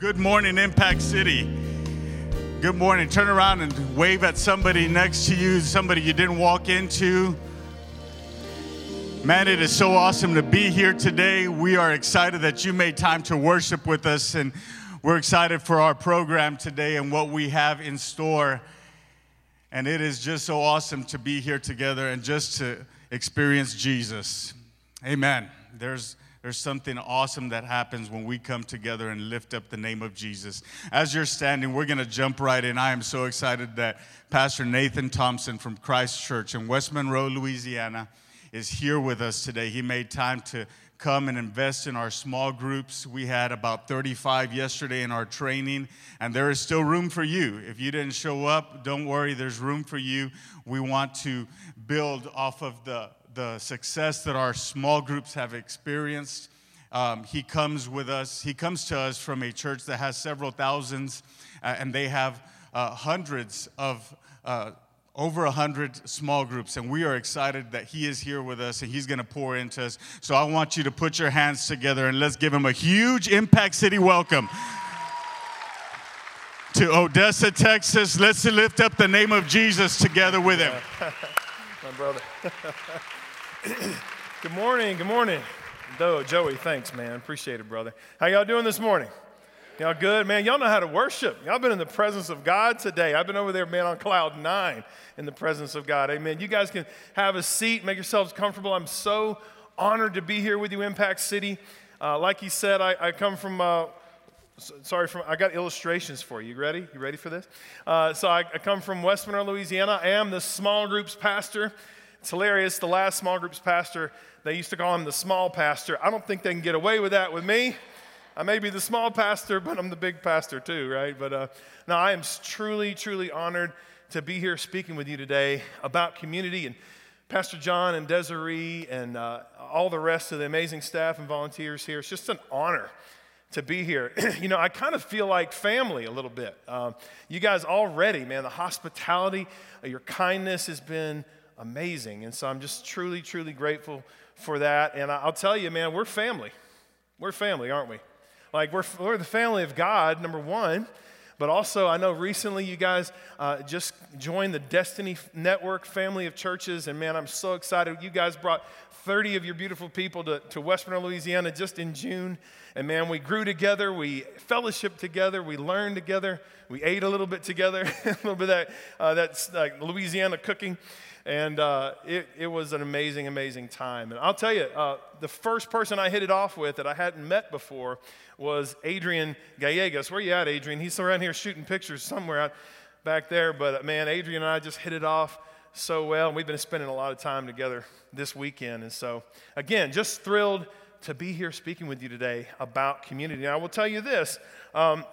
Good morning, Impact City. Good morning. Turn around and wave at somebody next to you, somebody you didn't walk into. Man, it is so awesome to be here today. We are excited that you made time to worship with us, and we're excited for our program today and what we have in store. And it is just so awesome to be here together and just to experience Jesus. Amen. There's there's something awesome that happens when we come together and lift up the name of Jesus. As you're standing, we're going to jump right in. I am so excited that Pastor Nathan Thompson from Christ Church in West Monroe, Louisiana, is here with us today. He made time to come and invest in our small groups. We had about 35 yesterday in our training, and there is still room for you. If you didn't show up, don't worry, there's room for you. We want to build off of the the success that our small groups have experienced. Um, he comes with us, he comes to us from a church that has several thousands, uh, and they have uh, hundreds of, uh, over a hundred small groups. And we are excited that he is here with us and he's going to pour into us. So I want you to put your hands together and let's give him a huge Impact City welcome. to Odessa, Texas. Let's lift up the name of Jesus together with him. My brother. good morning. Good morning. Do, Joey, thanks, man. Appreciate it, brother. How y'all doing this morning? Y'all good, man? Y'all know how to worship. Y'all been in the presence of God today. I've been over there, man, on cloud nine in the presence of God. Amen. You guys can have a seat, make yourselves comfortable. I'm so honored to be here with you, Impact City. Uh, like he said, I, I come from. Uh, sorry, from, I got illustrations for you. You ready? You ready for this? Uh, so I, I, come from West Monroe, Louisiana. I am the small groups pastor it's hilarious. The last small groups pastor, they used to call him the small pastor. I don't think they can get away with that with me. I may be the small pastor, but I'm the big pastor too, right? But uh, no, I am truly, truly honored to be here speaking with you today about community and Pastor John and Desiree and uh, all the rest of the amazing staff and volunteers here. It's just an honor to be here. you know, I kind of feel like family a little bit. Um, you guys already, man, the hospitality, uh, your kindness has been amazing. And so I'm just truly, truly grateful for that. And I'll tell you, man, we're family. We're family, aren't we? Like, we're, we're the family of God, number one. But also, I know recently you guys uh, just joined the Destiny Network family of churches. And man, I'm so excited. You guys brought 30 of your beautiful people to, to West Monroe, Louisiana just in June. And man, we grew together, we fellowshiped together, we learned together, we ate a little bit together, a little bit of that, uh, that's like Louisiana cooking. And uh, it, it was an amazing, amazing time. And I'll tell you, uh, the first person I hit it off with that I hadn't met before was Adrian Gallegos. Where you at, Adrian? He's around here shooting pictures somewhere out back there. But uh, man, Adrian and I just hit it off so well. And we've been spending a lot of time together this weekend. And so, again, just thrilled to be here speaking with you today about community. And I will tell you this. Um,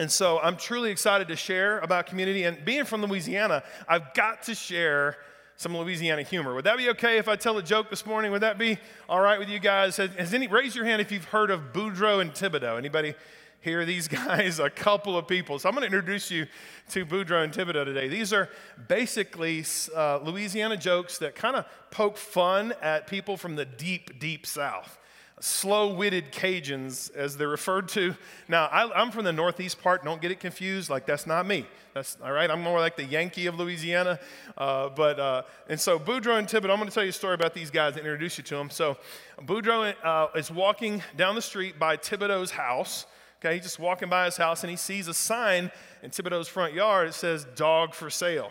and so I'm truly excited to share about community. And being from Louisiana, I've got to share some Louisiana humor. Would that be okay if I tell a joke this morning? Would that be all right with you guys? Has, has any raise your hand if you've heard of Boudreaux and Thibodeau? Anybody hear these guys? a couple of people. So I'm going to introduce you to Boudreaux and Thibodeau today. These are basically uh, Louisiana jokes that kind of poke fun at people from the deep, deep South slow witted Cajuns, as they're referred to. Now, I, am from the northeast part, don't get it confused. Like, that's not me. That's all right. I'm more like the Yankee of Louisiana. Uh, but, uh, and so Boudreaux and Thibodeau, I'm going to tell you a story about these guys and introduce you to them. So, Boudreaux uh, is walking down the street by Thibodeau's house. Okay, he's just walking by his house and he sees a sign in Thibodeau's front yard. It says, dog for sale.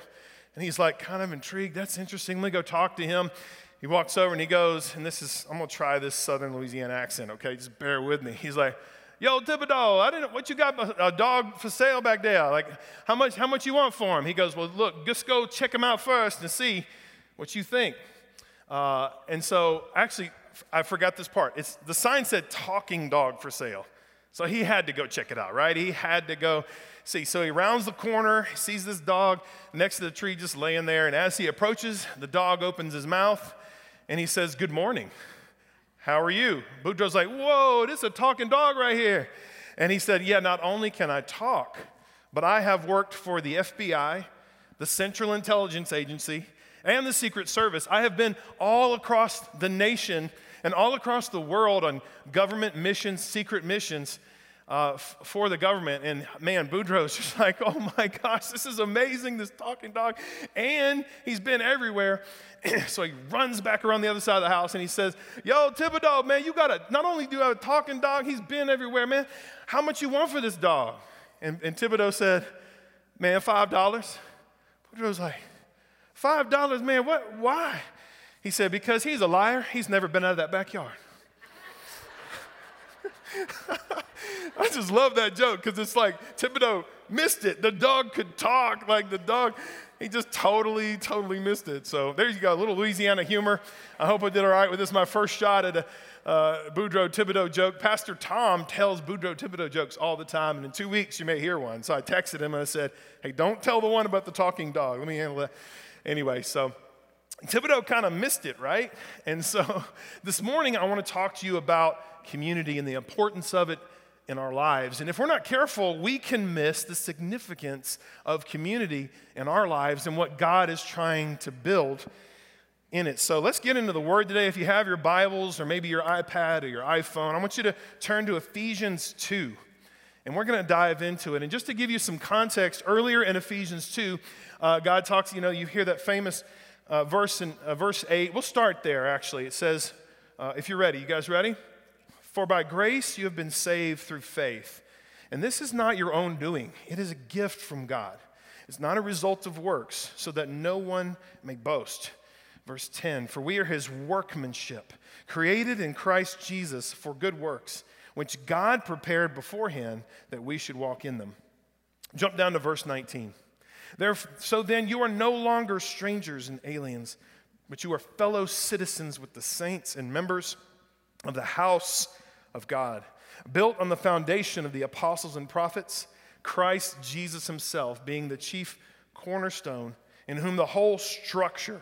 And he's like, kind of intrigued. That's interesting. Let me go talk to him he walks over and he goes, and this is, I'm gonna try this Southern Louisiana accent, okay? Just bear with me. He's like, Yo, Thibodeau, I didn't, what you got, a dog for sale back there? Like, how much, how much you want for him? He goes, Well, look, just go check him out first and see what you think. Uh, and so, actually, I forgot this part. It's, the sign said talking dog for sale. So he had to go check it out, right? He had to go see. So he rounds the corner, sees this dog next to the tree just laying there. And as he approaches, the dog opens his mouth and he says, Good morning. How are you? Boudreaux's like, Whoa, this is a talking dog right here. And he said, Yeah, not only can I talk, but I have worked for the FBI, the Central Intelligence Agency, and the Secret Service. I have been all across the nation and all across the world on government missions, secret missions. Uh, f- for the government. And man, Boudreaux's just like, oh my gosh, this is amazing, this talking dog. And he's been everywhere. so he runs back around the other side of the house and he says, Yo, Thibodeau, man, you got to, not only do you have a talking dog, he's been everywhere, man. How much you want for this dog? And, and Thibodeau said, Man, $5. Boudreaux's like, $5, man, what, why? He said, Because he's a liar. He's never been out of that backyard. I just love that joke because it's like Thibodeau missed it. The dog could talk. Like the dog, he just totally, totally missed it. So there you go, a little Louisiana humor. I hope I did all right with this. My first shot at a uh, Boudreaux Thibodeau joke. Pastor Tom tells Boudreaux Thibodeau jokes all the time, and in two weeks you may hear one. So I texted him and I said, Hey, don't tell the one about the talking dog. Let me handle that. Anyway, so Thibodeau kind of missed it, right? And so this morning I want to talk to you about community and the importance of it in our lives. And if we're not careful, we can miss the significance of community in our lives and what God is trying to build in it. So let's get into the word today. If you have your Bibles or maybe your iPad or your iPhone, I want you to turn to Ephesians 2. And we're going to dive into it. And just to give you some context, earlier in Ephesians 2, uh, God talks, you know, you hear that famous uh, verse in uh, verse 8. We'll start there, actually. It says, uh, if you're ready, you guys ready? For by grace you have been saved through faith. And this is not your own doing, it is a gift from God. It's not a result of works, so that no one may boast. Verse 10 For we are his workmanship, created in Christ Jesus for good works, which God prepared beforehand that we should walk in them. Jump down to verse 19. So then you are no longer strangers and aliens, but you are fellow citizens with the saints and members of the house of God, built on the foundation of the apostles and prophets, Christ Jesus himself being the chief cornerstone, in whom the whole structure,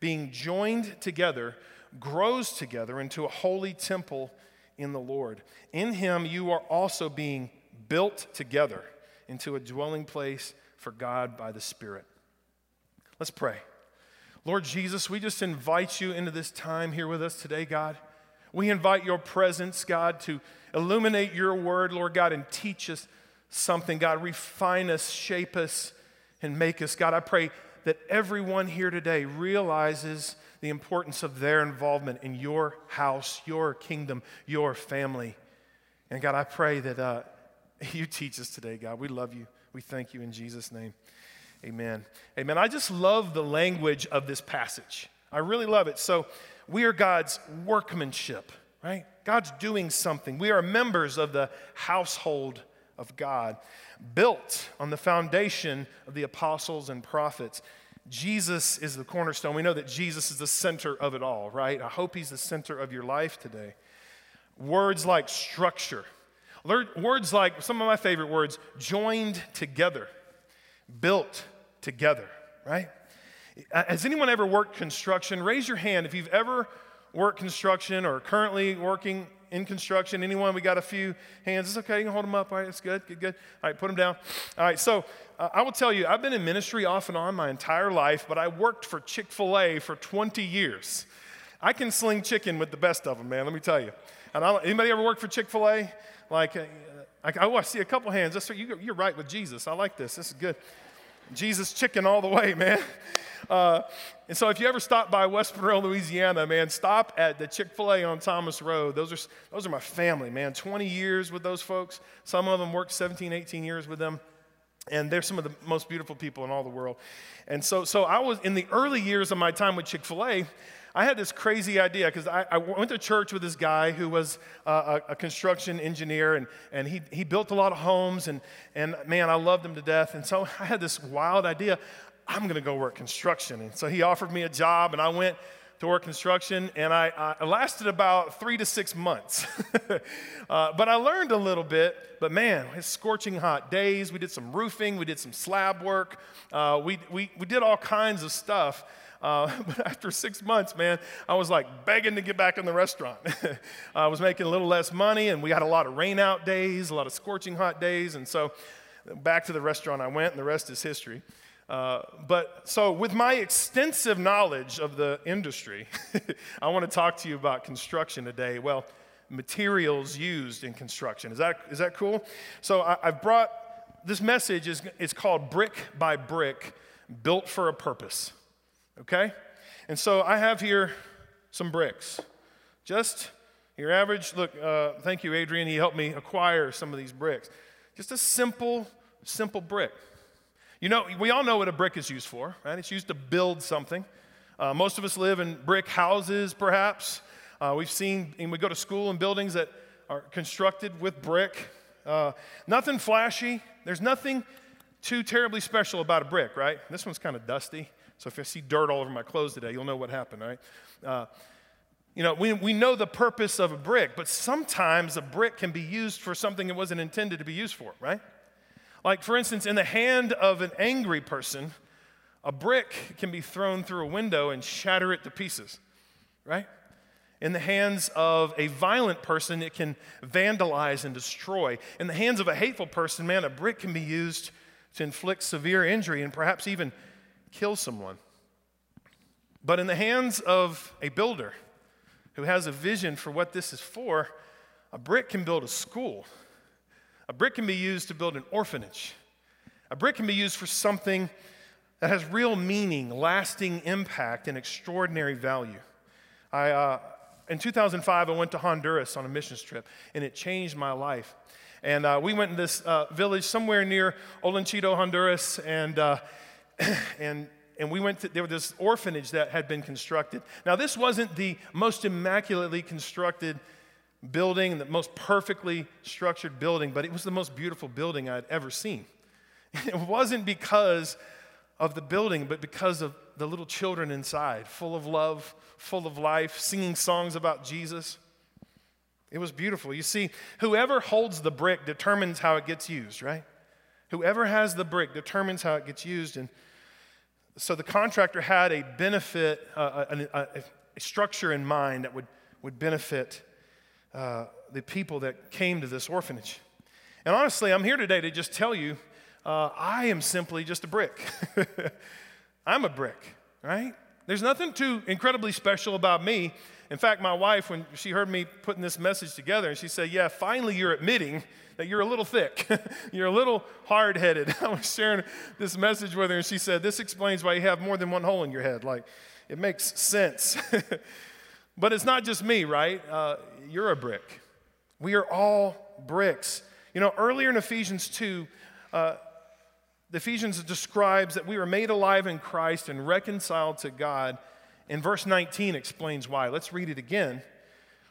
being joined together, grows together into a holy temple in the Lord. In him you are also being built together into a dwelling place for God by the Spirit. Let's pray. Lord Jesus, we just invite you into this time here with us today, God. We invite your presence, God, to illuminate your word, Lord God, and teach us something. God, refine us, shape us, and make us. God, I pray that everyone here today realizes the importance of their involvement in your house, your kingdom, your family. And God, I pray that uh, you teach us today, God. We love you. We thank you in Jesus' name. Amen. Amen. I just love the language of this passage. I really love it. So, we are God's workmanship, right? God's doing something. We are members of the household of God, built on the foundation of the apostles and prophets. Jesus is the cornerstone. We know that Jesus is the center of it all, right? I hope he's the center of your life today. Words like structure, words like some of my favorite words, joined together, built together, right? Has anyone ever worked construction? Raise your hand if you've ever worked construction or currently working in construction. Anyone? We got a few hands. It's okay. You can hold them up. All right, it's good. Good, good. All right, put them down. All right, so uh, I will tell you, I've been in ministry off and on my entire life, but I worked for Chick fil A for 20 years. I can sling chicken with the best of them, man, let me tell you. And I, anybody ever worked for Chick fil A? Like, uh, I, oh, I see a couple hands. That's, you, you're right with Jesus. I like this. This is good. Jesus chicken all the way, man. Uh, and so if you ever stop by West Monroe, Louisiana, man, stop at the Chick fil A on Thomas Road. Those are, those are my family, man. 20 years with those folks. Some of them worked 17, 18 years with them. And they're some of the most beautiful people in all the world. And so, so I was, in the early years of my time with Chick fil A, I had this crazy idea because I, I, went to church with this guy who was a, a, construction engineer and, and he, he built a lot of homes and, and man, I loved him to death. And so I had this wild idea I'm going to go work construction. And so he offered me a job and I went to work construction and I, I lasted about three to six months. uh, but I learned a little bit. But man, it's scorching hot days. We did some roofing, we did some slab work, uh, we, we, we did all kinds of stuff. Uh, but after six months, man, I was like begging to get back in the restaurant. I was making a little less money, and we had a lot of rain out days, a lot of scorching hot days. And so back to the restaurant I went, and the rest is history. Uh, but so, with my extensive knowledge of the industry, I want to talk to you about construction today. Well, materials used in construction. Is that, is that cool? So I, have brought this message is it's called Brick by Brick, built for a purpose. Okay? And so I have here some bricks. Just your average, look, uh, thank you, Adrian. He helped me acquire some of these bricks. Just a simple, simple brick. You know, we all know what a brick is used for, right? It's used to build something. Uh, most of us live in brick houses, perhaps. Uh, we've seen, and we go to school in buildings that are constructed with brick. Uh, nothing flashy. There's nothing too terribly special about a brick, right? This one's kind of dusty. So if I see dirt all over my clothes today, you'll know what happened, right? Uh, you know, we, we know the purpose of a brick, but sometimes a brick can be used for something it wasn't intended to be used for, right? Like, for instance, in the hand of an angry person, a brick can be thrown through a window and shatter it to pieces, right? In the hands of a violent person, it can vandalize and destroy. In the hands of a hateful person, man, a brick can be used to inflict severe injury and perhaps even kill someone. But in the hands of a builder who has a vision for what this is for, a brick can build a school. A brick can be used to build an orphanage. A brick can be used for something that has real meaning, lasting impact, and extraordinary value. I, uh, in 2005, I went to Honduras on a missions trip, and it changed my life. And uh, we went in this uh, village somewhere near Olanchito, Honduras, and, uh, and, and we went to, there was this orphanage that had been constructed. Now, this wasn't the most immaculately constructed building, the most perfectly structured building, but it was the most beautiful building I had ever seen. It wasn't because of the building, but because of the little children inside, full of love, full of life, singing songs about Jesus. It was beautiful. You see, whoever holds the brick determines how it gets used, right? Whoever has the brick determines how it gets used. And so the contractor had a benefit, uh, a, a, a, structure in mind that would, would benefit uh, the people that came to this orphanage. And honestly, I'm here today to just tell you uh, I am simply just a brick. I'm a brick, right? There's nothing too incredibly special about me. In fact, my wife, when she heard me putting this message together, and she said, Yeah, finally you're admitting that you're a little thick. you're a little hard headed. I was sharing this message with her, and she said, This explains why you have more than one hole in your head. Like, it makes sense. but it's not just me, right? Uh, you're a brick. We are all bricks. You know, earlier in Ephesians 2, uh, the Ephesians describes that we were made alive in Christ and reconciled to God. And verse 19 explains why. Let's read it again.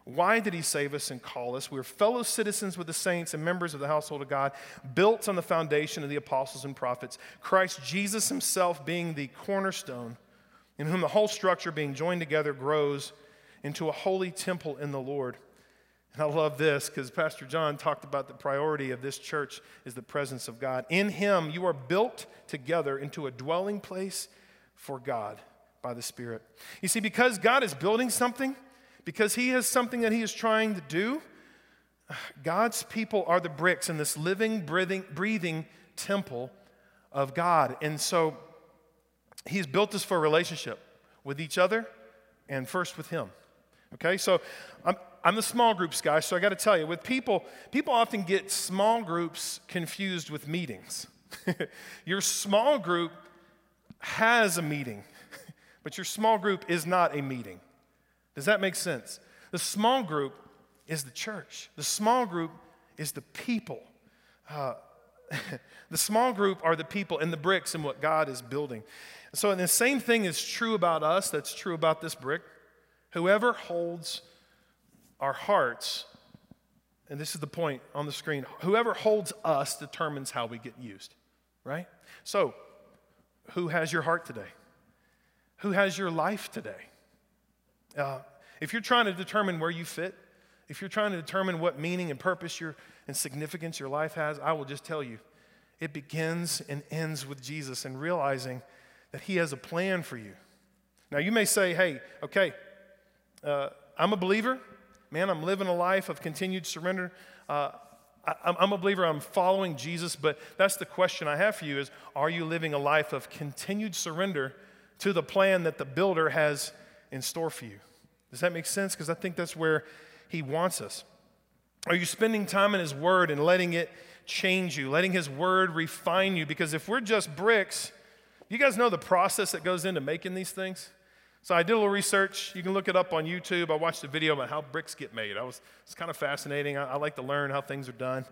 Why did he save us and call us? We are fellow citizens with the saints and members of the household of God, built on the foundation of the apostles and prophets, Christ Jesus himself being the cornerstone, in whom the whole structure being joined together grows into a holy temple in the Lord. And I love this because Pastor John talked about the priority of this church is the presence of God. In Him, you are built together into a dwelling place for God by the Spirit. You see, because God is building something, because He has something that He is trying to do, God's people are the bricks in this living, breathing, breathing temple of God. And so He's built us for a relationship with each other and first with Him. Okay, so I'm, I'm the small groups guy, so I got to tell you, with people, people often get small groups confused with meetings. your small group has a meeting, but your small group is not a meeting. Does that make sense? The small group is the church, the small group is the people. Uh, the small group are the people and the bricks and what God is building. So, and the same thing is true about us, that's true about this brick. Whoever holds our hearts, and this is the point on the screen whoever holds us determines how we get used, right? So, who has your heart today? Who has your life today? Uh, if you're trying to determine where you fit, if you're trying to determine what meaning and purpose your, and significance your life has, I will just tell you it begins and ends with Jesus and realizing that He has a plan for you. Now, you may say, hey, okay, uh, I'm a believer man, I'm living a life of continued surrender. Uh, I, I'm a believer, I'm following Jesus, but that's the question I have for you is are you living a life of continued surrender to the plan that the builder has in store for you? Does that make sense? Because I think that's where he wants us. Are you spending time in His Word and letting it change you, letting His Word refine you? Because if we're just bricks, you guys know the process that goes into making these things? So I did a little research. You can look it up on YouTube. I watched a video about how bricks get made. I was, it's kind of fascinating. I, I, like to learn how things are done.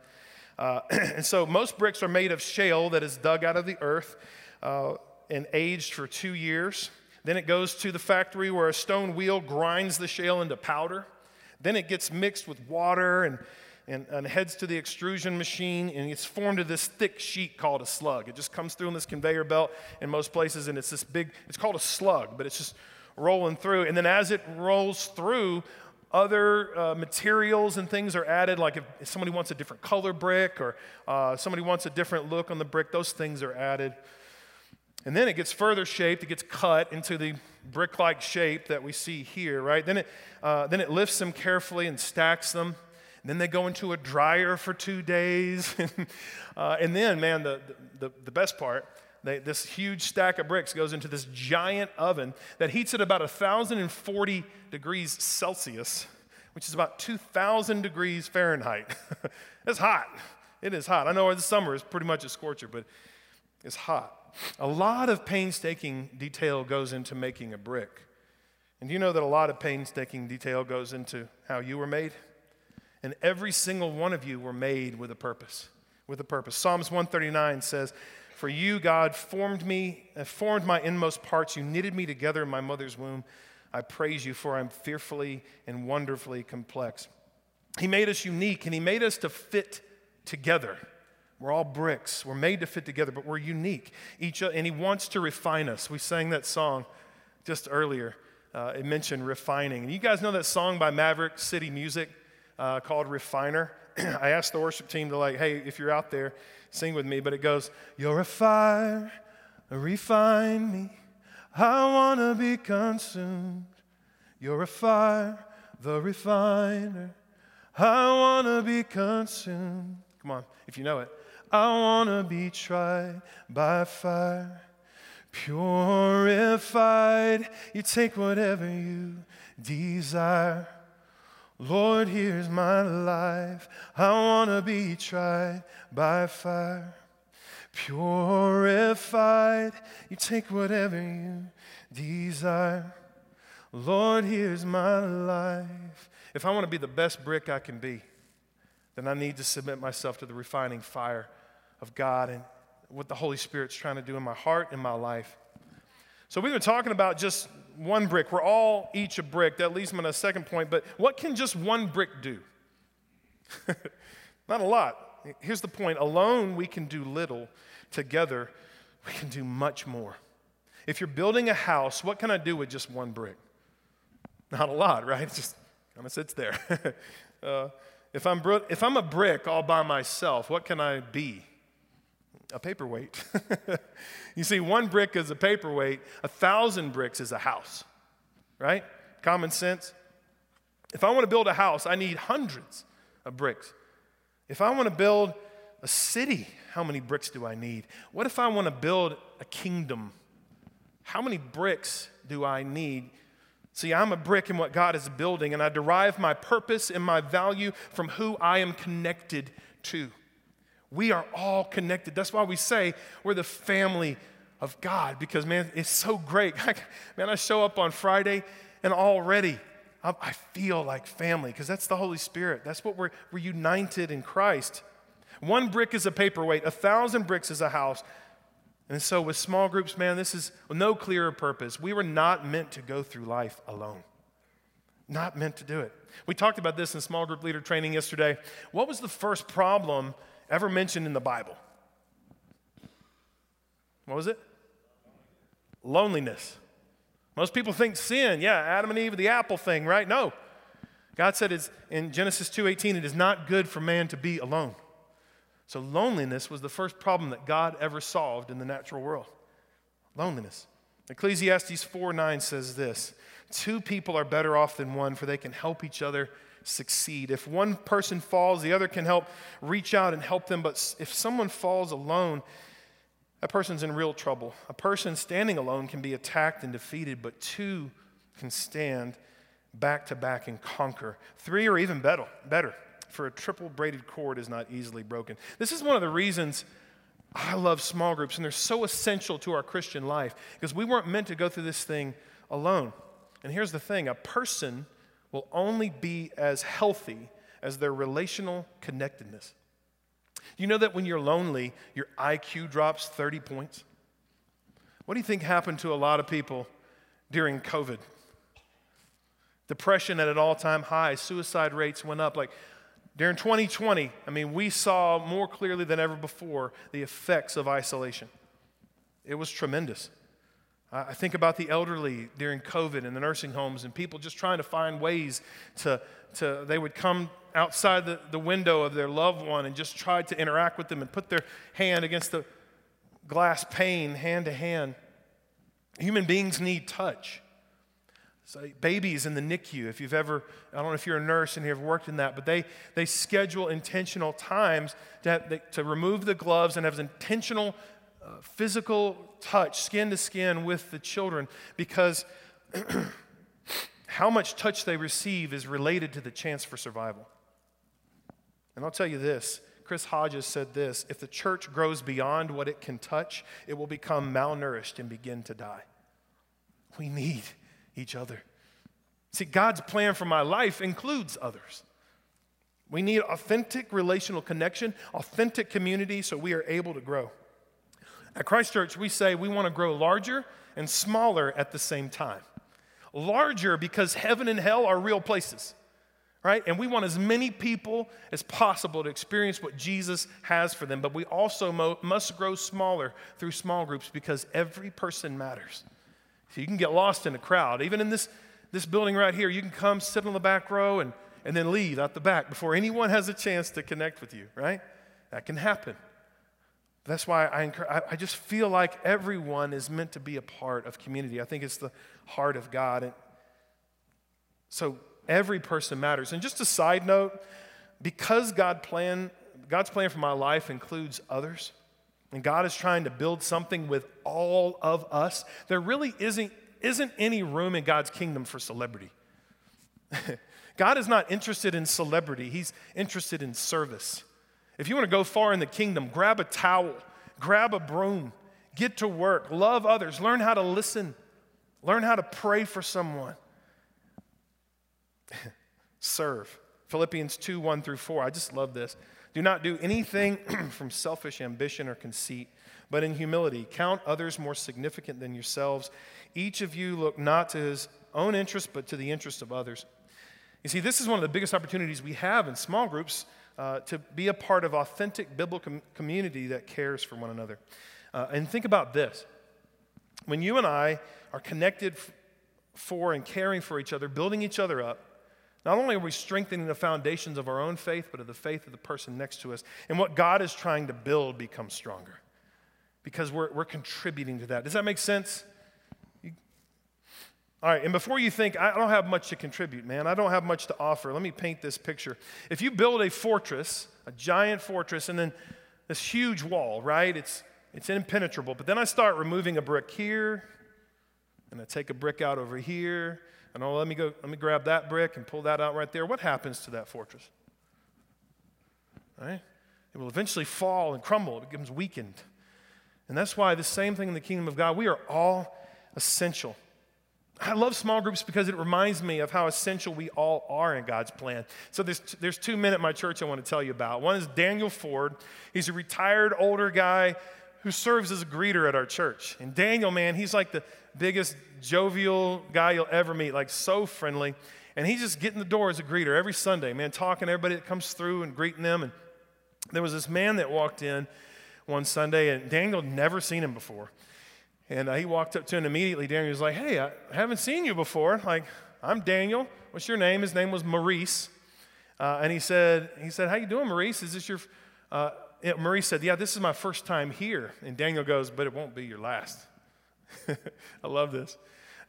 Uh, and so most bricks are made of shale that is dug out of the earth uh, and aged for two years. Then it goes to the factory where a stone wheel grinds the shale into powder. Then it gets mixed with water and, and, and heads to the extrusion machine and it's formed of this thick sheet called a slug. It just comes through in this conveyor belt in most places and it's this big, it's called a slug, but it's just rolling through. And then as it rolls through, other uh, materials and things are added, like if, if, somebody wants a different color brick or uh, somebody wants a different look on the brick, those things are added. And then it gets further shaped, it gets cut into the brick like shape that we see here, right? Then it, uh, then it lifts them carefully and stacks them. And then they go into a dryer for two days. uh, and then, man, the, the, the best part, they, this huge stack of bricks goes into this giant oven that heats at about 1,040 degrees Celsius, which is about 2,000 degrees Fahrenheit. it's hot. It is hot. I know the summer is pretty much a scorcher, but it's hot. A lot of painstaking detail goes into making a brick. And you know that a lot of painstaking detail goes into how you were made? And every single one of you were made with a purpose. With a purpose. Psalms 139 says, For you, God, formed me, uh, formed my inmost parts. You knitted me together in my mother's womb. I praise you, for I'm fearfully and wonderfully complex. He made us unique, and He made us to fit together. We're all bricks. We're made to fit together, but we're unique. Each, and He wants to refine us. We sang that song just earlier. Uh, it mentioned refining. And you guys know that song by Maverick City Music uh, called Refiner? I asked the worship team to, like, hey, if you're out there, sing with me. But it goes, You're a fire, refine me. I want to be consumed. You're a fire, the refiner. I want to be consumed. Come on, if you know it. I want to be tried by fire, purified. You take whatever you desire. Lord, here's my life. I want to be tried by fire, purified. You take whatever you desire. Lord, here's my life. If I want to be the best brick I can be, then I need to submit myself to the refining fire of God and what the Holy Spirit's trying to do in my heart and my life. So we've been talking about just one brick. We're all each a brick. That leads me to a second point. But what can just one brick do? Not a lot. Here's the point alone, we can do little. Together, we can do much more. If you're building a house, what can I do with just one brick? Not a lot, right? It just kind of sits there. uh, if, I'm, if I'm a brick all by myself, what can I be? A paperweight. you see, one brick is a paperweight, a thousand bricks is a house, right? Common sense. If I want to build a house, I need hundreds of bricks. If I want to build a city, how many bricks do I need? What if I want to build a kingdom? How many bricks do I need? See, I'm a brick in what God is building, and I derive my purpose and my value from who I am connected to. We are all connected. That's why we say we're the family of God because, man, it's so great. man, I show up on Friday and already I feel like family because that's the Holy Spirit. That's what we're, we're united in Christ. One brick is a paperweight, a thousand bricks is a house. And so, with small groups, man, this is no clearer purpose. We were not meant to go through life alone. Not meant to do it. We talked about this in small group leader training yesterday. What was the first problem ever mentioned in the Bible? What was it? Loneliness. Most people think sin. Yeah, Adam and Eve, the apple thing, right? No. God said it's, in Genesis 2:18, it is not good for man to be alone. So loneliness was the first problem that God ever solved in the natural world. Loneliness. Ecclesiastes 4:9 says this: Two people are better off than one, for they can help each other succeed. If one person falls, the other can help reach out and help them. But if someone falls alone, that person's in real trouble. A person standing alone can be attacked and defeated, but two can stand back to back and conquer. Three are even better. better. for a triple braided cord is not easily broken. This is one of the reasons I love small groups, and they're so essential to our Christian life because we weren't meant to go through this thing alone. And here's the thing a person will only be as healthy as their relational connectedness. You know that when you're lonely, your IQ drops 30 points? What do you think happened to a lot of people during COVID? Depression at an all time high, suicide rates went up. Like during 2020, I mean, we saw more clearly than ever before the effects of isolation. It was tremendous. I think about the elderly during COVID in the nursing homes and people just trying to find ways to, to they would come outside the, the window of their loved one and just try to interact with them and put their hand against the glass pane, hand to hand. Human beings need touch. So babies in the NICU, if you've ever, I don't know if you're a nurse and you've worked in that, but they, they schedule intentional times to, have, to remove the gloves and have intentional physical touch, skin to skin with the children, because how much touch they receive is related to the chance for survival. And I'll tell you this Chris Hodges said this if the church grows beyond what it can touch, it will become malnourished and begin to die. We need each other. See, God's plan for my life includes others. We need authentic relational connection, authentic community, so we are able to grow. At Christ Church, we say we want to grow larger and smaller at the same time. Larger because heaven and hell are real places, right? And we want as many people as possible to experience what Jesus has for them, but we also mo- must grow smaller through small groups because every person matters. So you can get lost in a crowd. Even in this, this building right here, you can come sit on the back row and, and then leave out the back before anyone has a chance to connect with you, right? That can happen. That's why I, encourage, I just feel like everyone is meant to be a part of community. I think it's the heart of God. And so every person matters. And just a side note, because God plan, God's plan for my life includes others, and God is trying to build something with all of us, there really isn't, isn't any room in God's kingdom for celebrity. God is not interested in celebrity, He's interested in service. If you want to go far in the kingdom, grab a towel, grab a broom, get to work, love others, learn how to listen, learn how to pray for someone. Serve. Philippians 2 1 through 4. I just love this. Do not do anything from selfish ambition or conceit, but in humility count others more significant than yourselves. Each of you look not to his own interest, but to the interest of others. You see, this is one of the biggest opportunities we have in small groups uh, to be a part of authentic biblical com- community that cares for one another. Uh, and think about this when you and I are connected for and caring for each other, building each other up, not only are we strengthening the foundations of our own faith, but of the faith of the person next to us. And what God is trying to build becomes stronger because we're, we're contributing to that. Does that make sense? All right, and before you think, I don't have much to contribute, man, I don't have much to offer, let me paint this picture. If you build a fortress, a giant fortress, and then this huge wall, right? It's, it's impenetrable. But then I start removing a brick here, and I take a brick out over here, and oh, let me go, let me grab that brick and pull that out right there. What happens to that fortress? Right? It will eventually fall and crumble. It becomes weakened. And that's why the same thing in the kingdom of God, we are all essential. I love small groups because it reminds me of how essential we all are in God's plan. So there's, there's two men at my church I want to tell you about. One is Daniel Ford. He's a retired older guy who serves as a greeter at our church. And Daniel, man, he's like the biggest jovial guy you'll ever meet, like so friendly. And he's just getting the door as a greeter every Sunday, man, talking to everybody that comes through and greeting them. And there was this man that walked in one Sunday, and Daniel had never seen him before. And uh, he walked up to him immediately. Daniel was like, Hey, I haven't seen you before. Like, I'm Daniel. What's your name? His name was Maurice. Uh, and he said, he said, How you doing, Maurice? Is this your uh, Maurice said, Yeah, this is my first time here. And Daniel goes, But it won't be your last. I love this.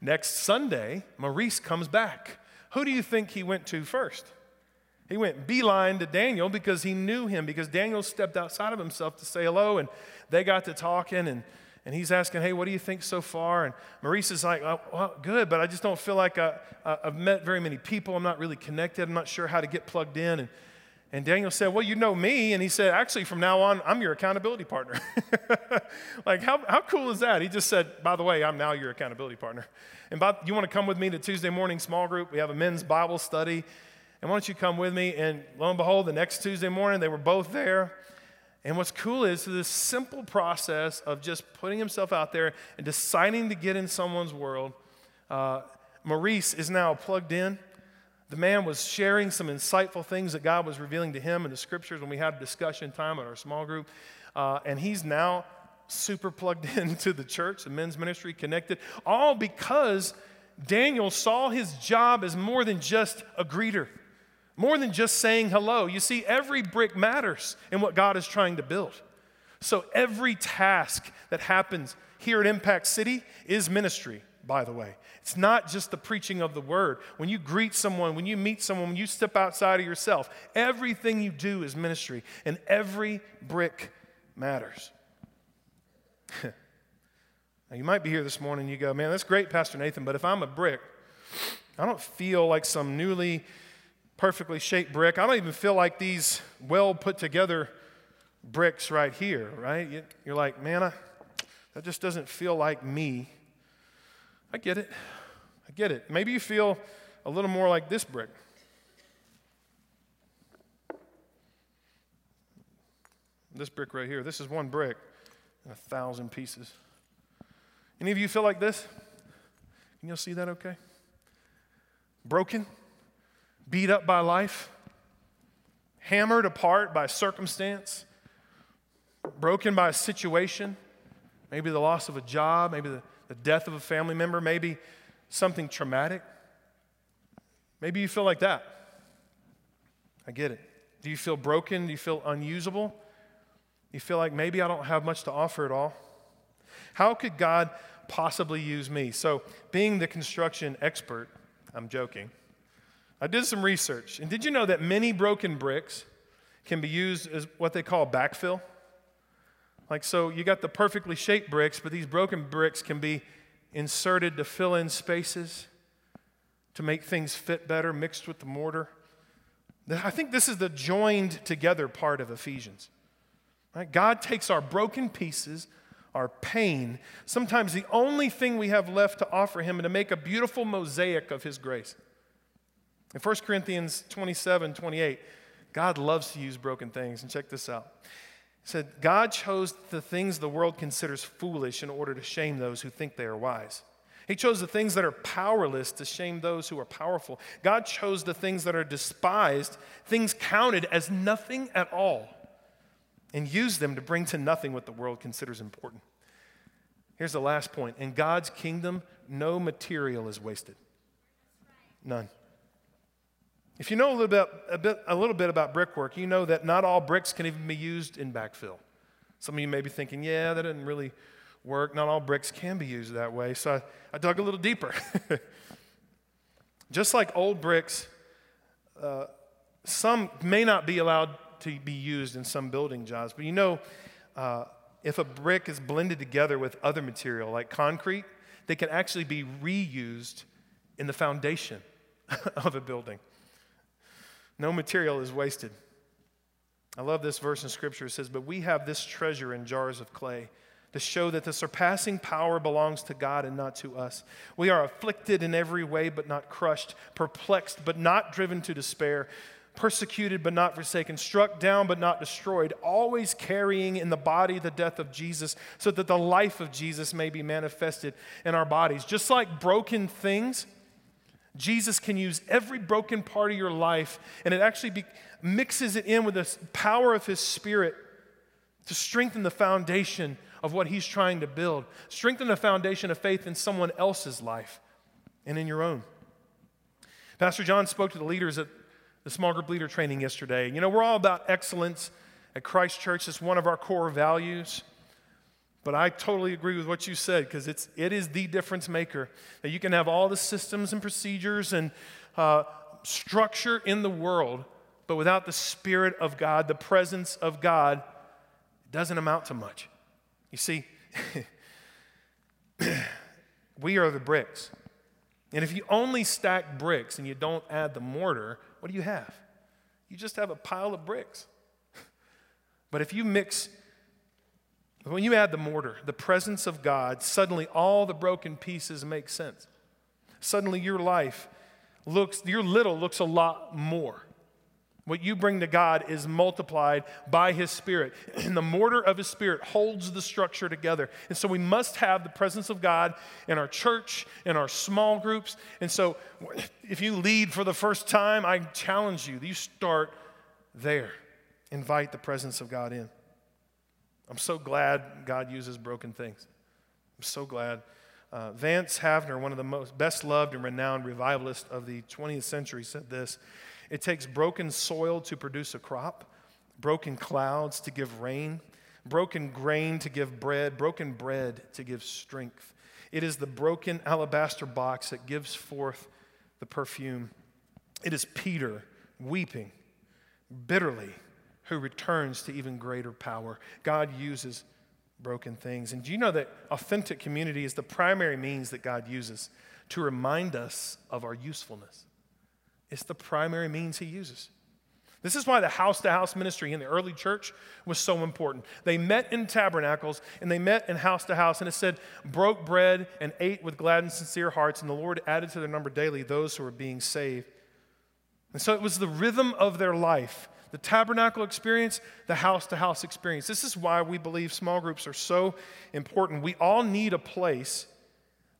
Next Sunday, Maurice comes back. Who do you think he went to first? He went beeline to Daniel because he knew him, because Daniel stepped outside of himself to say hello, and they got to talking, and, and he's asking, Hey, what do you think so far? And Maurice is like, oh, Well, good, but I just don't feel like I, have met very many people. I'm not really connected. I'm not sure how to get plugged in. And And Daniel said, Well, you know me. And he said, Actually, from now on, I'm your accountability partner. like, how, how cool is that? He just said, By the way, I'm now your accountability partner. And by, you want to come with me to Tuesday morning small group? We have a men's Bible study. And why don't you come with me? And lo and behold, the next Tuesday morning, they were both there. And what's cool is this simple process of just putting himself out there and deciding to get in someone's world. Uh, Maurice is now plugged in. The man was sharing some insightful things that God was revealing to him in the scriptures when we had a discussion time at our small group. Uh, and he's now super plugged into the church, the men's ministry, connected, all because Daniel saw his job as more than just a greeter, more than just saying hello. You see, every brick matters in what God is trying to build. So every task that happens here at Impact City is ministry, by the way. It's not just the preaching of the word. When you greet someone, when you meet someone, when you step outside of yourself, everything you do is ministry, and every brick matters. now, you might be here this morning and you go, man, that's great, Pastor Nathan, but if I'm a brick, I don't feel like some newly perfectly shaped brick. I don't even feel like these well put together bricks right here, right? You're like, man, I, that just doesn't feel like me. I get it. I get it. Maybe you feel a little more like this brick. This brick right here. This is one brick in a thousand pieces. Any of you feel like this? Can you see that okay? Broken, beat up by life, hammered apart by circumstance, broken by a situation, maybe the loss of a job, maybe the the death of a family member, maybe something traumatic. Maybe you feel like that. I get it. Do you feel broken? Do you feel unusable? You feel like maybe I don't have much to offer at all? How could God possibly use me? So, being the construction expert, I'm joking, I did some research. And did you know that many broken bricks can be used as what they call backfill? Like, so you got the perfectly shaped bricks, but these broken bricks can be inserted to fill in spaces, to make things fit better, mixed with the mortar. I think this is the joined together part of Ephesians. Right? God takes our broken pieces, our pain, sometimes the only thing we have left to offer Him, and to make a beautiful mosaic of His grace. In 1 Corinthians 27 28, God loves to use broken things. And check this out He said, God chose the things the world considers foolish in order to shame those who think they are wise. He chose the things that are powerless to shame those who are powerful. God chose the things that are despised, things counted as nothing at all, and used them to bring to nothing what the world considers important. Here's the last point in God's kingdom, no material is wasted. None. If you know a little bit, a, bit, a little bit about brickwork, you know that not all bricks can even be used in backfill. Some of you may be thinking, yeah, that didn't really work. Not all bricks can be used that way. So I, I dug a little deeper. Just like old bricks, uh, some may not be allowed to be used in some building jobs, but you know, uh, if a brick is blended together with other material like concrete, they can actually be reused in the foundation of a building. No material is wasted. I love this verse in Scripture. It says, But we have this treasure in jars of clay to show that the surpassing power belongs to God and not to us. We are afflicted in every way, but not crushed, perplexed, but not driven to despair, persecuted, but not forsaken, struck down, but not destroyed, always carrying in the body the death of Jesus, so that the life of Jesus may be manifested in our bodies. Just like broken things, Jesus can use every broken part of your life, and it actually be, mixes it in with the power of His Spirit to strengthen the foundation of what He's trying to build, strengthen the foundation of faith in someone else's life and in your own. Pastor John spoke to the leaders at the small group leader training yesterday. You know, we're all about excellence at Christ Church, it's one of our core values. But I totally agree with what you said because it's it is the difference maker that you can have all the systems and procedures and uh, structure in the world, but without the Spirit of God, the presence of God, it doesn't amount to much. You see, we are the bricks. And if you only stack bricks and you don't add the mortar, what do you have? you just have a pile of bricks. but if you mix, when you add the mortar, the presence of God, suddenly all the broken pieces make sense. Suddenly your life looks, your little looks a lot more. What you bring to God is multiplied by His Spirit. And the mortar of His Spirit holds the structure together. And so we must have the presence of God in our church, in our small groups. And so if you lead for the first time, I challenge you, you start there. Invite the presence of God in. I'm so glad God uses broken things. I'm so glad. Uh, Vance Havner, one of the most best loved and renowned revivalists of the 20th century, said this it takes broken soil to produce a crop, broken clouds to give rain, broken grain to give bread, broken bread to give strength. It is the broken alabaster box that gives forth the perfume. It is Peter weeping bitterly who returns to even greater power. God uses broken things. And do you know that authentic community is the primary means that God uses to remind us of our usefulness? It's the primary means he uses. This is why the house to house ministry in the early church was so important. They met in tabernacles and they met in house to house, and it said, broke bread and ate with glad and sincere hearts, and the Lord added to their number daily those who were being saved. And so it was the rhythm of their life the tabernacle experience, the house to house experience. This is why we believe small groups are so important. We all need a place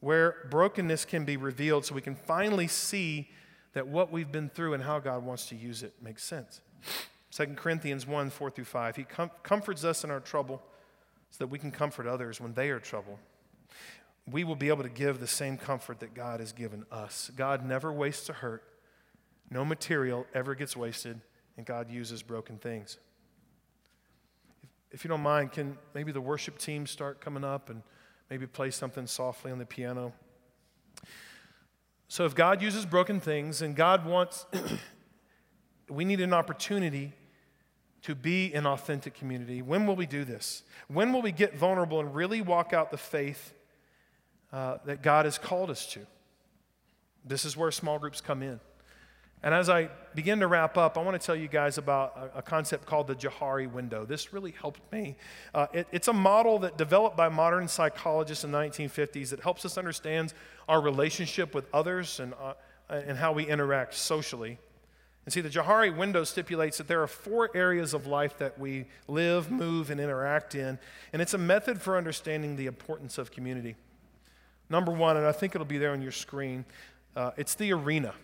where brokenness can be revealed so we can finally see that what we've been through and how God wants to use it makes sense. 2 Corinthians 1 4 through 5. He com- comforts us in our trouble so that we can comfort others when they are troubled. We will be able to give the same comfort that God has given us. God never wastes a hurt, no material ever gets wasted, and God uses broken things. If, if you don't mind, can maybe the worship team start coming up and maybe play something softly on the piano? So if God uses broken things and God wants, we need an opportunity to be an authentic community. When will we do this? When will we get vulnerable and really walk out the faith uh, that God has called us to? This is where small groups come in. And as I begin to wrap up, I want to tell you guys about a, concept called the Johari window. This really helped me. Uh, it, it's a model that developed by modern psychologists in the 1950s that helps us understand our relationship with others and, uh, and how we interact socially. And see, the Johari window stipulates that there are four areas of life that we live, move, and interact in. And it's a method for understanding the importance of community. Number one, and I think it'll be there on your screen, uh, it's the arena.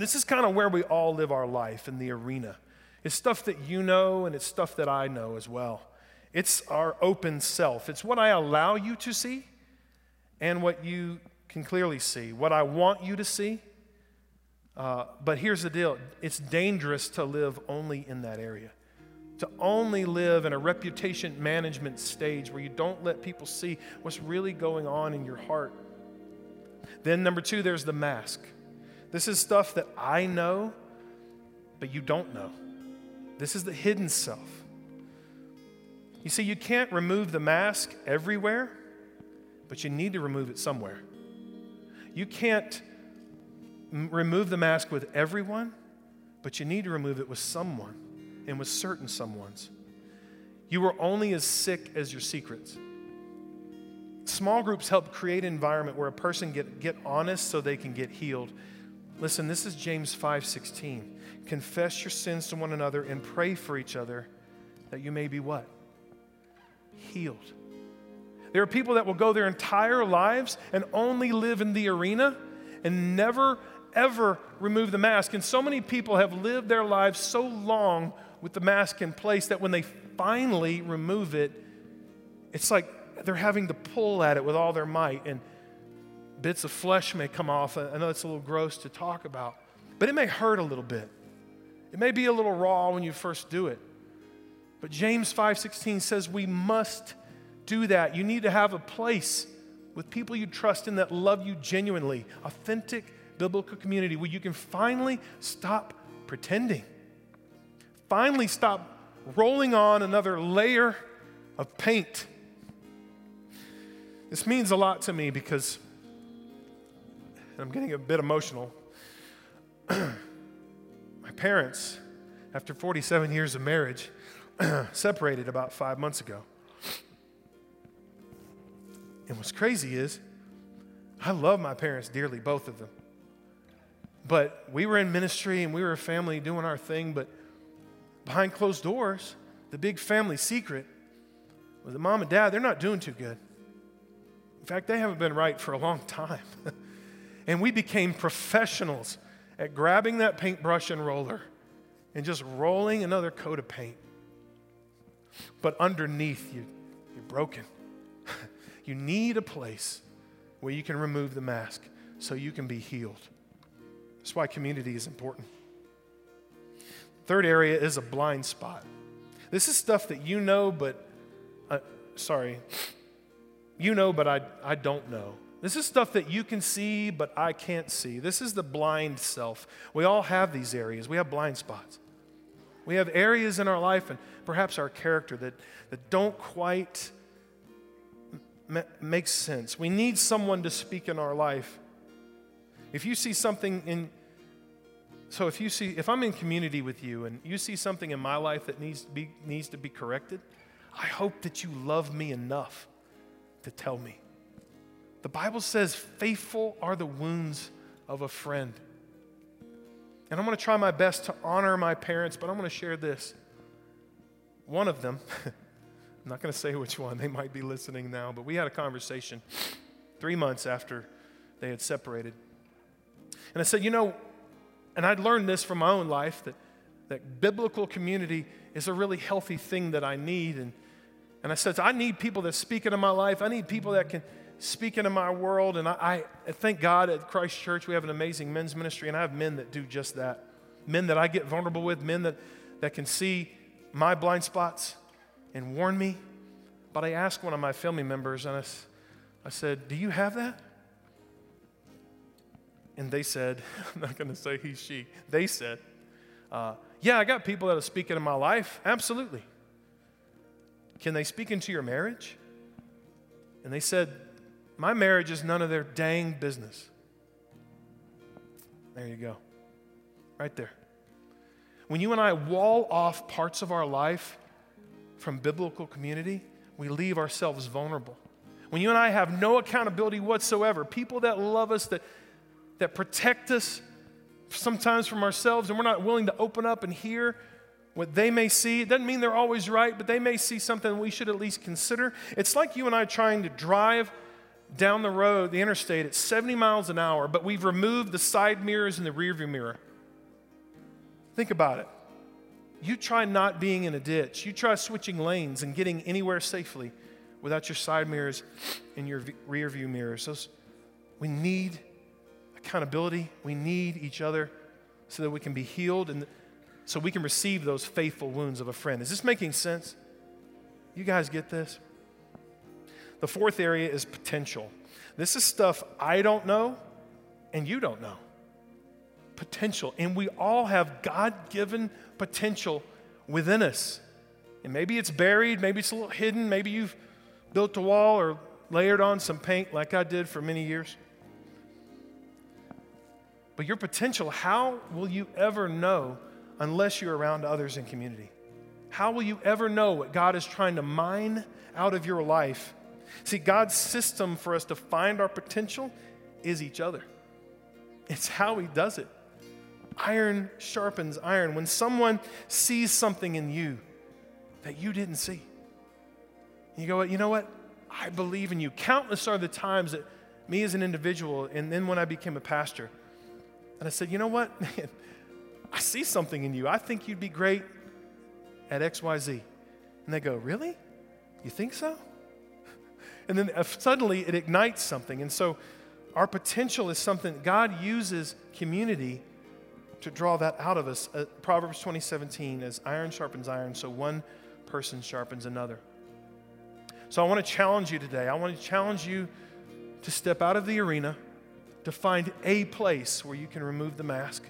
This is kind of where we all live our life in the arena. It's stuff that you know, and it's stuff that I know as well. It's our open self. It's what I allow you to see and what you can clearly see, what I want you to see. Uh, but here's the deal it's dangerous to live only in that area, to only live in a reputation management stage where you don't let people see what's really going on in your heart. Then, number two, there's the mask. This is stuff that I know, but you don't know. This is the hidden self. You see, you can't remove the mask everywhere, but you need to remove it somewhere. You can't m- remove the mask with everyone, but you need to remove it with someone and with certain someones. You are only as sick as your secrets. Small groups help create an environment where a person get, get honest so they can get healed Listen, this is James 5:16. Confess your sins to one another and pray for each other that you may be what? Healed. There are people that will go their entire lives and only live in the arena and never ever remove the mask. And so many people have lived their lives so long with the mask in place that when they finally remove it, it's like they're having to pull at it with all their might and bits of flesh may come off. I know it's a little gross to talk about, but it may hurt a little bit. It may be a little raw when you first do it. But James 5:16 says we must do that. You need to have a place with people you trust in that love you genuinely, authentic biblical community where you can finally stop pretending. Finally stop rolling on another layer of paint. This means a lot to me because I'm getting a bit emotional. My parents after 47 years of marriage, separated about five months ago. And what's crazy is, I love my parents dearly, both of them. But we were in ministry and we were a family doing our thing, but behind closed doors, the big family secret was that mom and dad, they're not doing too good. In fact, they haven't been right for a long time. And we became professionals at grabbing that paintbrush and roller and just rolling another coat of paint. But underneath, you, you're broken. you need a place where you can remove the mask so you can be healed. That's why community is important. Third area is a blind spot. This is stuff that you know, but, uh, sorry, you know, but I, I don't know. This is stuff that you can see, but I can't see. This is the blind self. We all have these areas. We have blind spots. We have areas in our life and perhaps our character that, that don't quite make sense. We need someone to speak in our life. If you see something in, so if you see, if I'm in community with you and you see something in my life that needs to be, needs to be corrected, I hope that you love me enough to tell me. The Bible says, faithful are the wounds of a friend. And I'm going to try my best to honor my parents, but I'm going to share this. One of them, I'm not going to say which one, they might be listening now, but we had a conversation three months after they had separated. And I said, you know, and I'd learned this from my own life that, that biblical community is a really healthy thing that I need. And, and I said, I need people that speak into my life. I need people that can speak into my world. And I, I thank God at Christ Church we have an amazing men's ministry, and I have men that do just that. Men that I get vulnerable with, men that, that can see my blind spots and warn me. But I asked one of my family members, and I, I said, Do you have that? And they said, I'm not going to say he, she, they said, uh, Yeah, I got people that are speaking in my life. Absolutely. Can they speak into your marriage? And they said, My marriage is none of their dang business. There you go. Right there. When you and I wall off parts of our life from biblical community, we leave ourselves vulnerable. When you and I have no accountability whatsoever, people that love us, that, that protect us sometimes from ourselves, and we're not willing to open up and hear what they may see. It doesn't mean they're always right, but they may see something we should at least consider. It's like you and I trying to drive down the road, the interstate, at 70 miles an hour, but we've removed the side mirrors and the rearview mirror. Think about it. You try not being in a ditch, you try switching lanes and getting anywhere safely without your side mirrors and your rearview mirrors. So we need accountability. We need each other so that we can be healed and so we can receive those faithful wounds of a friend. Is this making sense? You guys get this? The fourth area is potential. This is stuff I don't know and you don't know. Potential. And we all have God given potential within us. And maybe it's buried, maybe it's a little hidden, maybe you've built a wall or layered on some paint like I did for many years. But your potential, how will you ever know unless you're around others in community? How will you ever know what God is trying to mine out of your life? See, God's system for us to find our potential is each other. It's how He does it. Iron sharpens iron. When someone sees something in you that you didn't see, you go, you know what? I believe in you. Countless are the times that me as an individual, and then when I became a pastor, and I said, You know what, man? I see something in you. I think you'd be great at XYZ. And they go, Really? You think so? And then uh, suddenly it ignites something. And so our potential is something God uses community to draw that out of us. Uh, Proverbs 20:17 as iron sharpens iron, so one person sharpens another. So I want to challenge you today. I want to challenge you to step out of the arena to find a place where you can remove the mask.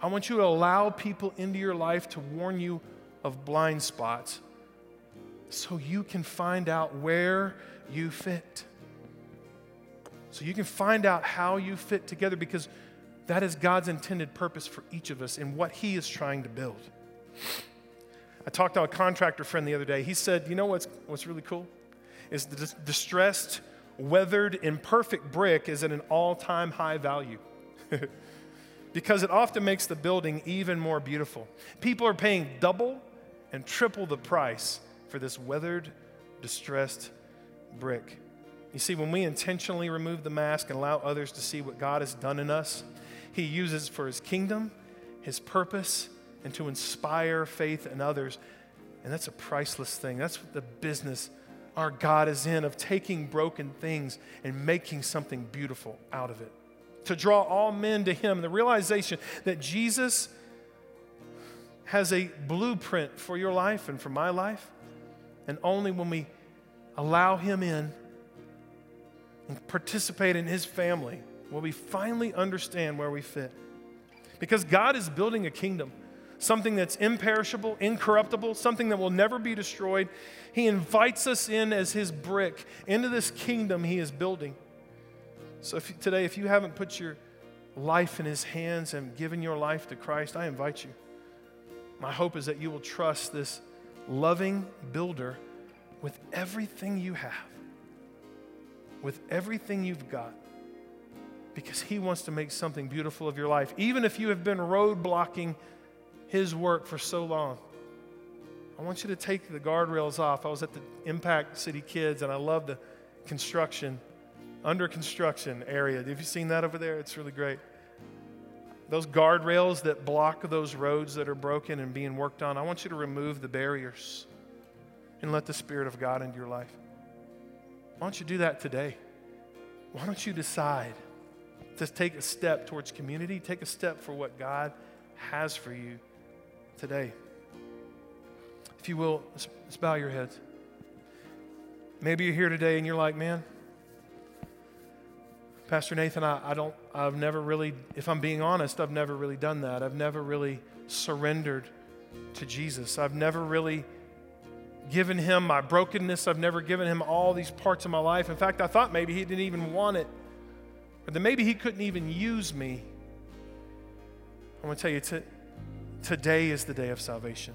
I want you to allow people into your life to warn you of blind spots so you can find out where you fit. So you can find out how you fit together because That is God's intended purpose for each of us and what He is trying to build. I talked to a contractor friend the other day. He said, You know what's, what's really cool? Is the dis- distressed, weathered, imperfect brick is at an all time high value. because it often makes the building even more beautiful. People are paying double and triple the price for this weathered, distressed brick. You see, when we intentionally remove the mask and allow others to see what God has done in us, He uses for His kingdom, His purpose, and to inspire faith in others. And that's a priceless thing. That's the business our God is in of taking broken things and making something beautiful out of it. To draw all men to Him, the realization that Jesus has a blueprint for your life and for my life. And only when we allow Him in and participate in His family will we finally understand where we fit. Because God is building a kingdom, something that's imperishable, incorruptible, something that will never be destroyed. He invites us in as His brick into this kingdom He is building. So if, today, if you haven't put your life in His hands and given your life to Christ, I invite you. My hope is that you will trust this loving builder with everything you have, with everything you've got, because He wants to make something beautiful of your life, even if you have been roadblocking His work for so long. I want you to take the guardrails off. I was at the Impact City Kids, and I love the construction, under construction area. Have you seen that over there? It's really great those guardrails that block those roads that are broken and being worked on, I want you to remove the barriers and let the Spirit of God into your life. Why don't you do that today? Why don't you decide to take a step towards community? Take a step for what God has for you today. If you will, let's, bow your heads. Maybe you're here today and you're like, man, Pastor Nathan, I, I, don't, I've never really, if I'm being honest, I've never really done that. I've never really surrendered to Jesus. I've never really given him my brokenness. I've never given him all these parts of my life. In fact, I thought maybe he didn't even want it, or that maybe he couldn't even use me. I want to tell you, t- today is the day of salvation.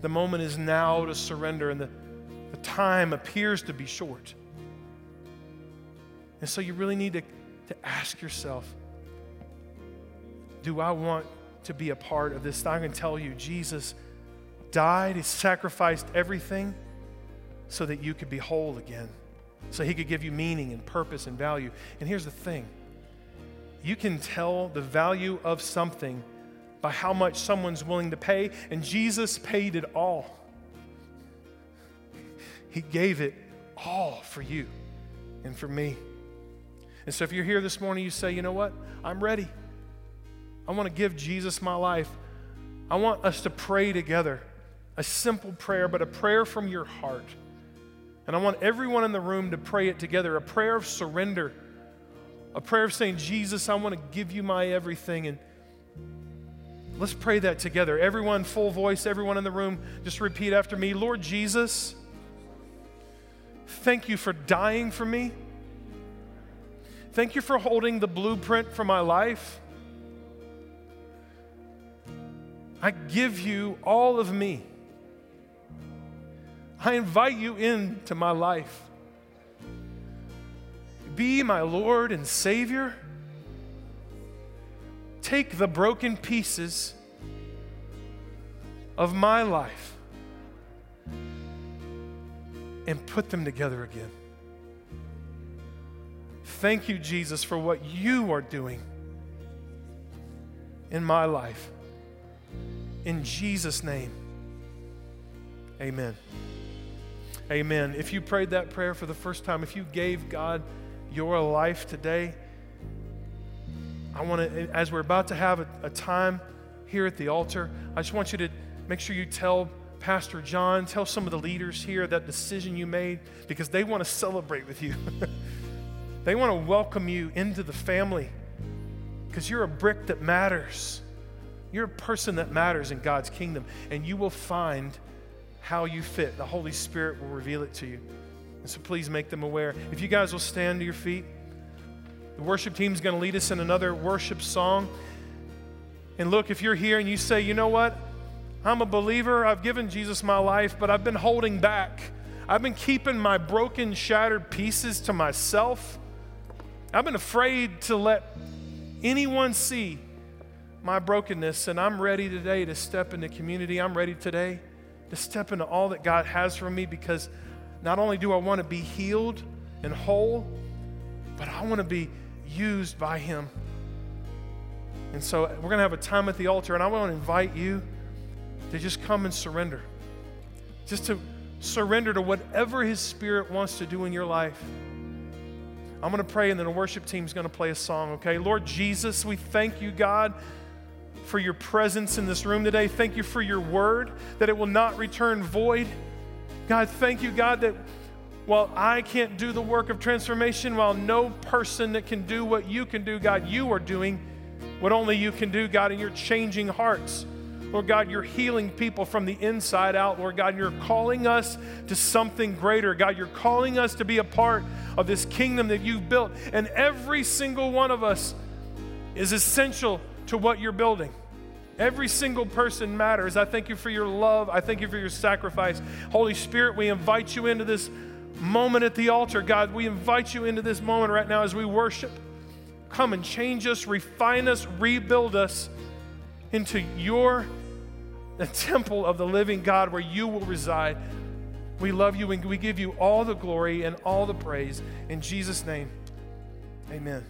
The moment is now to surrender, and the, the time appears to be short. And so you really need to, to ask yourself do I want to be a part of this? I can tell you, Jesus died, He sacrificed everything so that you could be whole again, so He could give you meaning and purpose and value. And here's the thing you can tell the value of something by how much someone's willing to pay, and Jesus paid it all. He gave it all for you and for me. And so if you're here this morning, you say, you know what? I'm ready. I want to give Jesus my life. I want us to pray together. A simple prayer, but a prayer from your heart. And I want everyone in the room to pray it together a prayer of surrender, a prayer of saying, Jesus, I want to give you my everything. And let's pray that together. Everyone, full voice, everyone in the room, just repeat after me Lord Jesus, thank you for dying for me. Thank you for holding the blueprint for my life. I give you all of me. I invite you into my life. Be my Lord and Savior. Take the broken pieces of my life and put them together again. Thank you, Jesus, for what you are doing in my life. In Jesus' name, amen. Amen. If you prayed that prayer for the first time, if you gave God your life today, I want to, as we're about to have a, a, time here at the altar, I just want you to make sure you tell Pastor John, tell some of the leaders here that decision you made because they want to celebrate with you. They want to welcome you into the family because you're a brick that matters. You're a person that matters in God's kingdom, and you will find how you fit. The Holy Spirit will reveal it to you. And so please make them aware. If you guys will stand to your feet, The worship team's going to lead us in another worship song. And look, if you're here and you say, you know what? I'm a believer, I've given Jesus my life, but I've been holding back. I've been keeping my broken, shattered pieces to myself. I've been afraid to let anyone see my brokenness, and I'm ready today to step into community. I'm ready today to step into all that God has for me because not only do I want to be healed and whole, but I want to be used by Him. And so we're going to have a time at the altar, and I want to invite you to just come and surrender. Just to surrender to whatever His Spirit wants to do in your life. I'm going to pray, and then the worship team is going to play a song, okay? Lord Jesus, we thank you, God, for your presence in this room today. Thank you for your word, that it will not return void. God, thank you, God, that while I can't do the work of transformation, while no person that can do what you can do, God, you are doing what only you can do, God, and you're changing hearts. Lord God, you're healing people from the inside out. Lord God, you're calling us to something greater. God, you're calling us to be a part of this kingdom that you've built. And every single one of us is essential to what you're building. Every single person matters. I thank you for your love. I thank you for your sacrifice. Holy Spirit, we invite you into this moment at the altar. God, we invite you into this moment right now as we worship. Come and change us, refine us, rebuild us into your the temple of the living God where you will reside. We love you and we give you all the glory and all the praise. In Jesus' name, amen.